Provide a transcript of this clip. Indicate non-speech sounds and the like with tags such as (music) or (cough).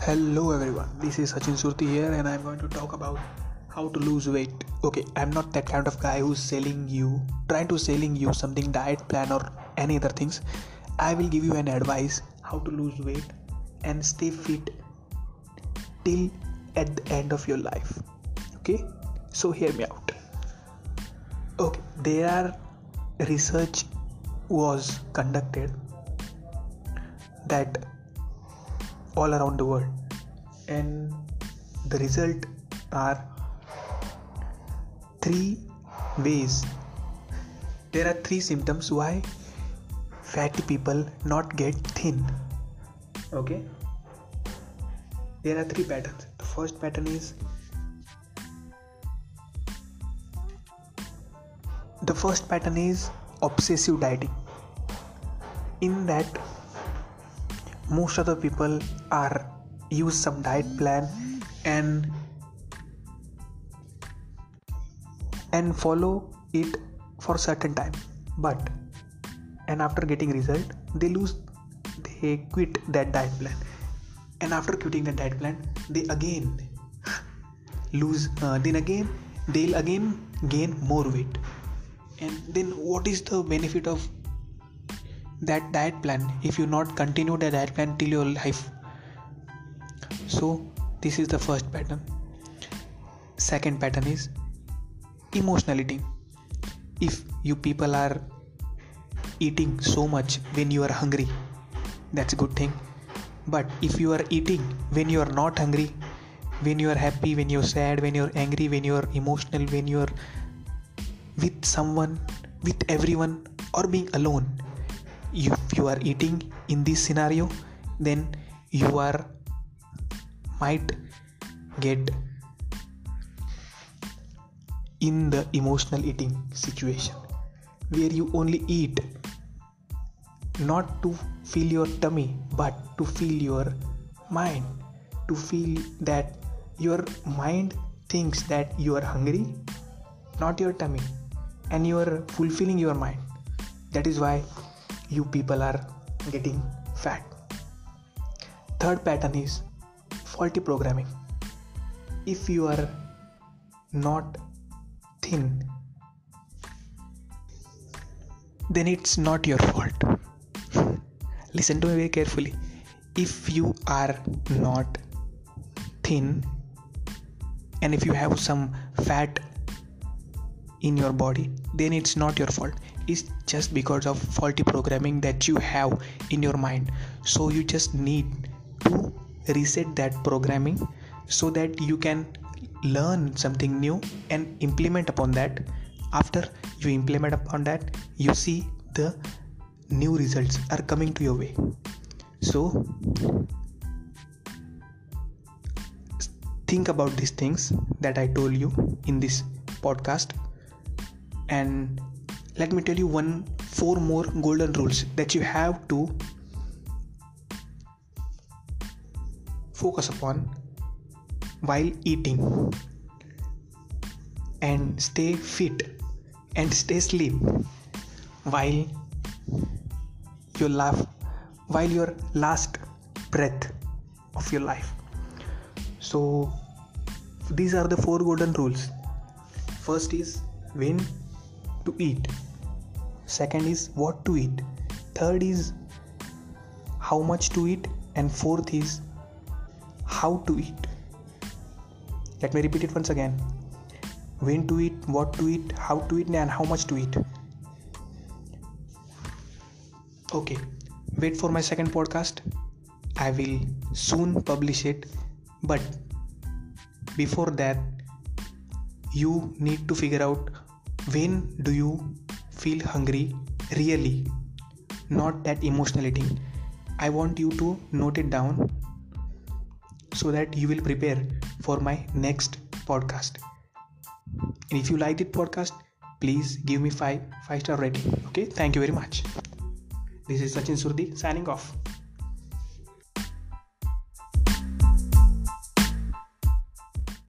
Hello everyone, this is Sachin Surti here and I'm going to talk about how to lose weight. Okay, I'm not that kind of guy who's selling you, trying to selling you something diet plan or any other things. I will give you an advice how to lose weight and stay fit till at the end of your life. Okay, so hear me out. Okay, there are research was conducted that all around the world. And the result are three ways. There are three symptoms why fatty people not get thin. Okay? There are three patterns. The first pattern is the first pattern is obsessive dieting. In that most of the people are use some diet plan and and follow it for certain time. But and after getting result they lose they quit that diet plan. And after quitting the diet plan they again (laughs) lose uh, then again they'll again gain more weight. And then what is the benefit of that diet plan if you not continue the diet plan till your life. So this is the first pattern. Second pattern is emotional eating if you people are eating so much when you are hungry that's a good thing. But if you are eating when you are not hungry when you are happy when you're sad when you're angry when you're emotional when you're with someone with everyone or being alone if you are eating in this scenario then you are might get in the emotional eating situation where you only eat not to fill your tummy but to fill your mind to feel that your mind thinks that you are hungry not your tummy and you are fulfilling your mind. That is why you people are getting fat. Third pattern is faulty programming. If you are not thin, then it's not your fault. (laughs) Listen to me very carefully. If you are not thin and if you have some fat in your body, then it's not your fault. It's just because of faulty programming that you have in your mind. So you just need to reset that programming so that you can learn something new and implement upon that. After you implement upon that you see the new results are coming to your way. So think about these things that i told you in this podcast and let me tell you one four more golden rules that you have to focus upon while eating. And stay fit and stay sleep while your life while your last breath of your life. So these are the four golden rules. First is when to eat. Second is what to eat. Third is how much to eat. And fourth is how to eat. Let me repeat it once again. When to eat what to eat how to eat and how much to eat. Okay wait for my second podcast. I will soon publish it. But before that you need to figure out when do you feel hungry really, not that emotional eating. I want you to note it down so that you will prepare for my next podcast. And if you like this podcast, please give me five five star rating. Okay, thank you very much. This is Sachin Surti signing off.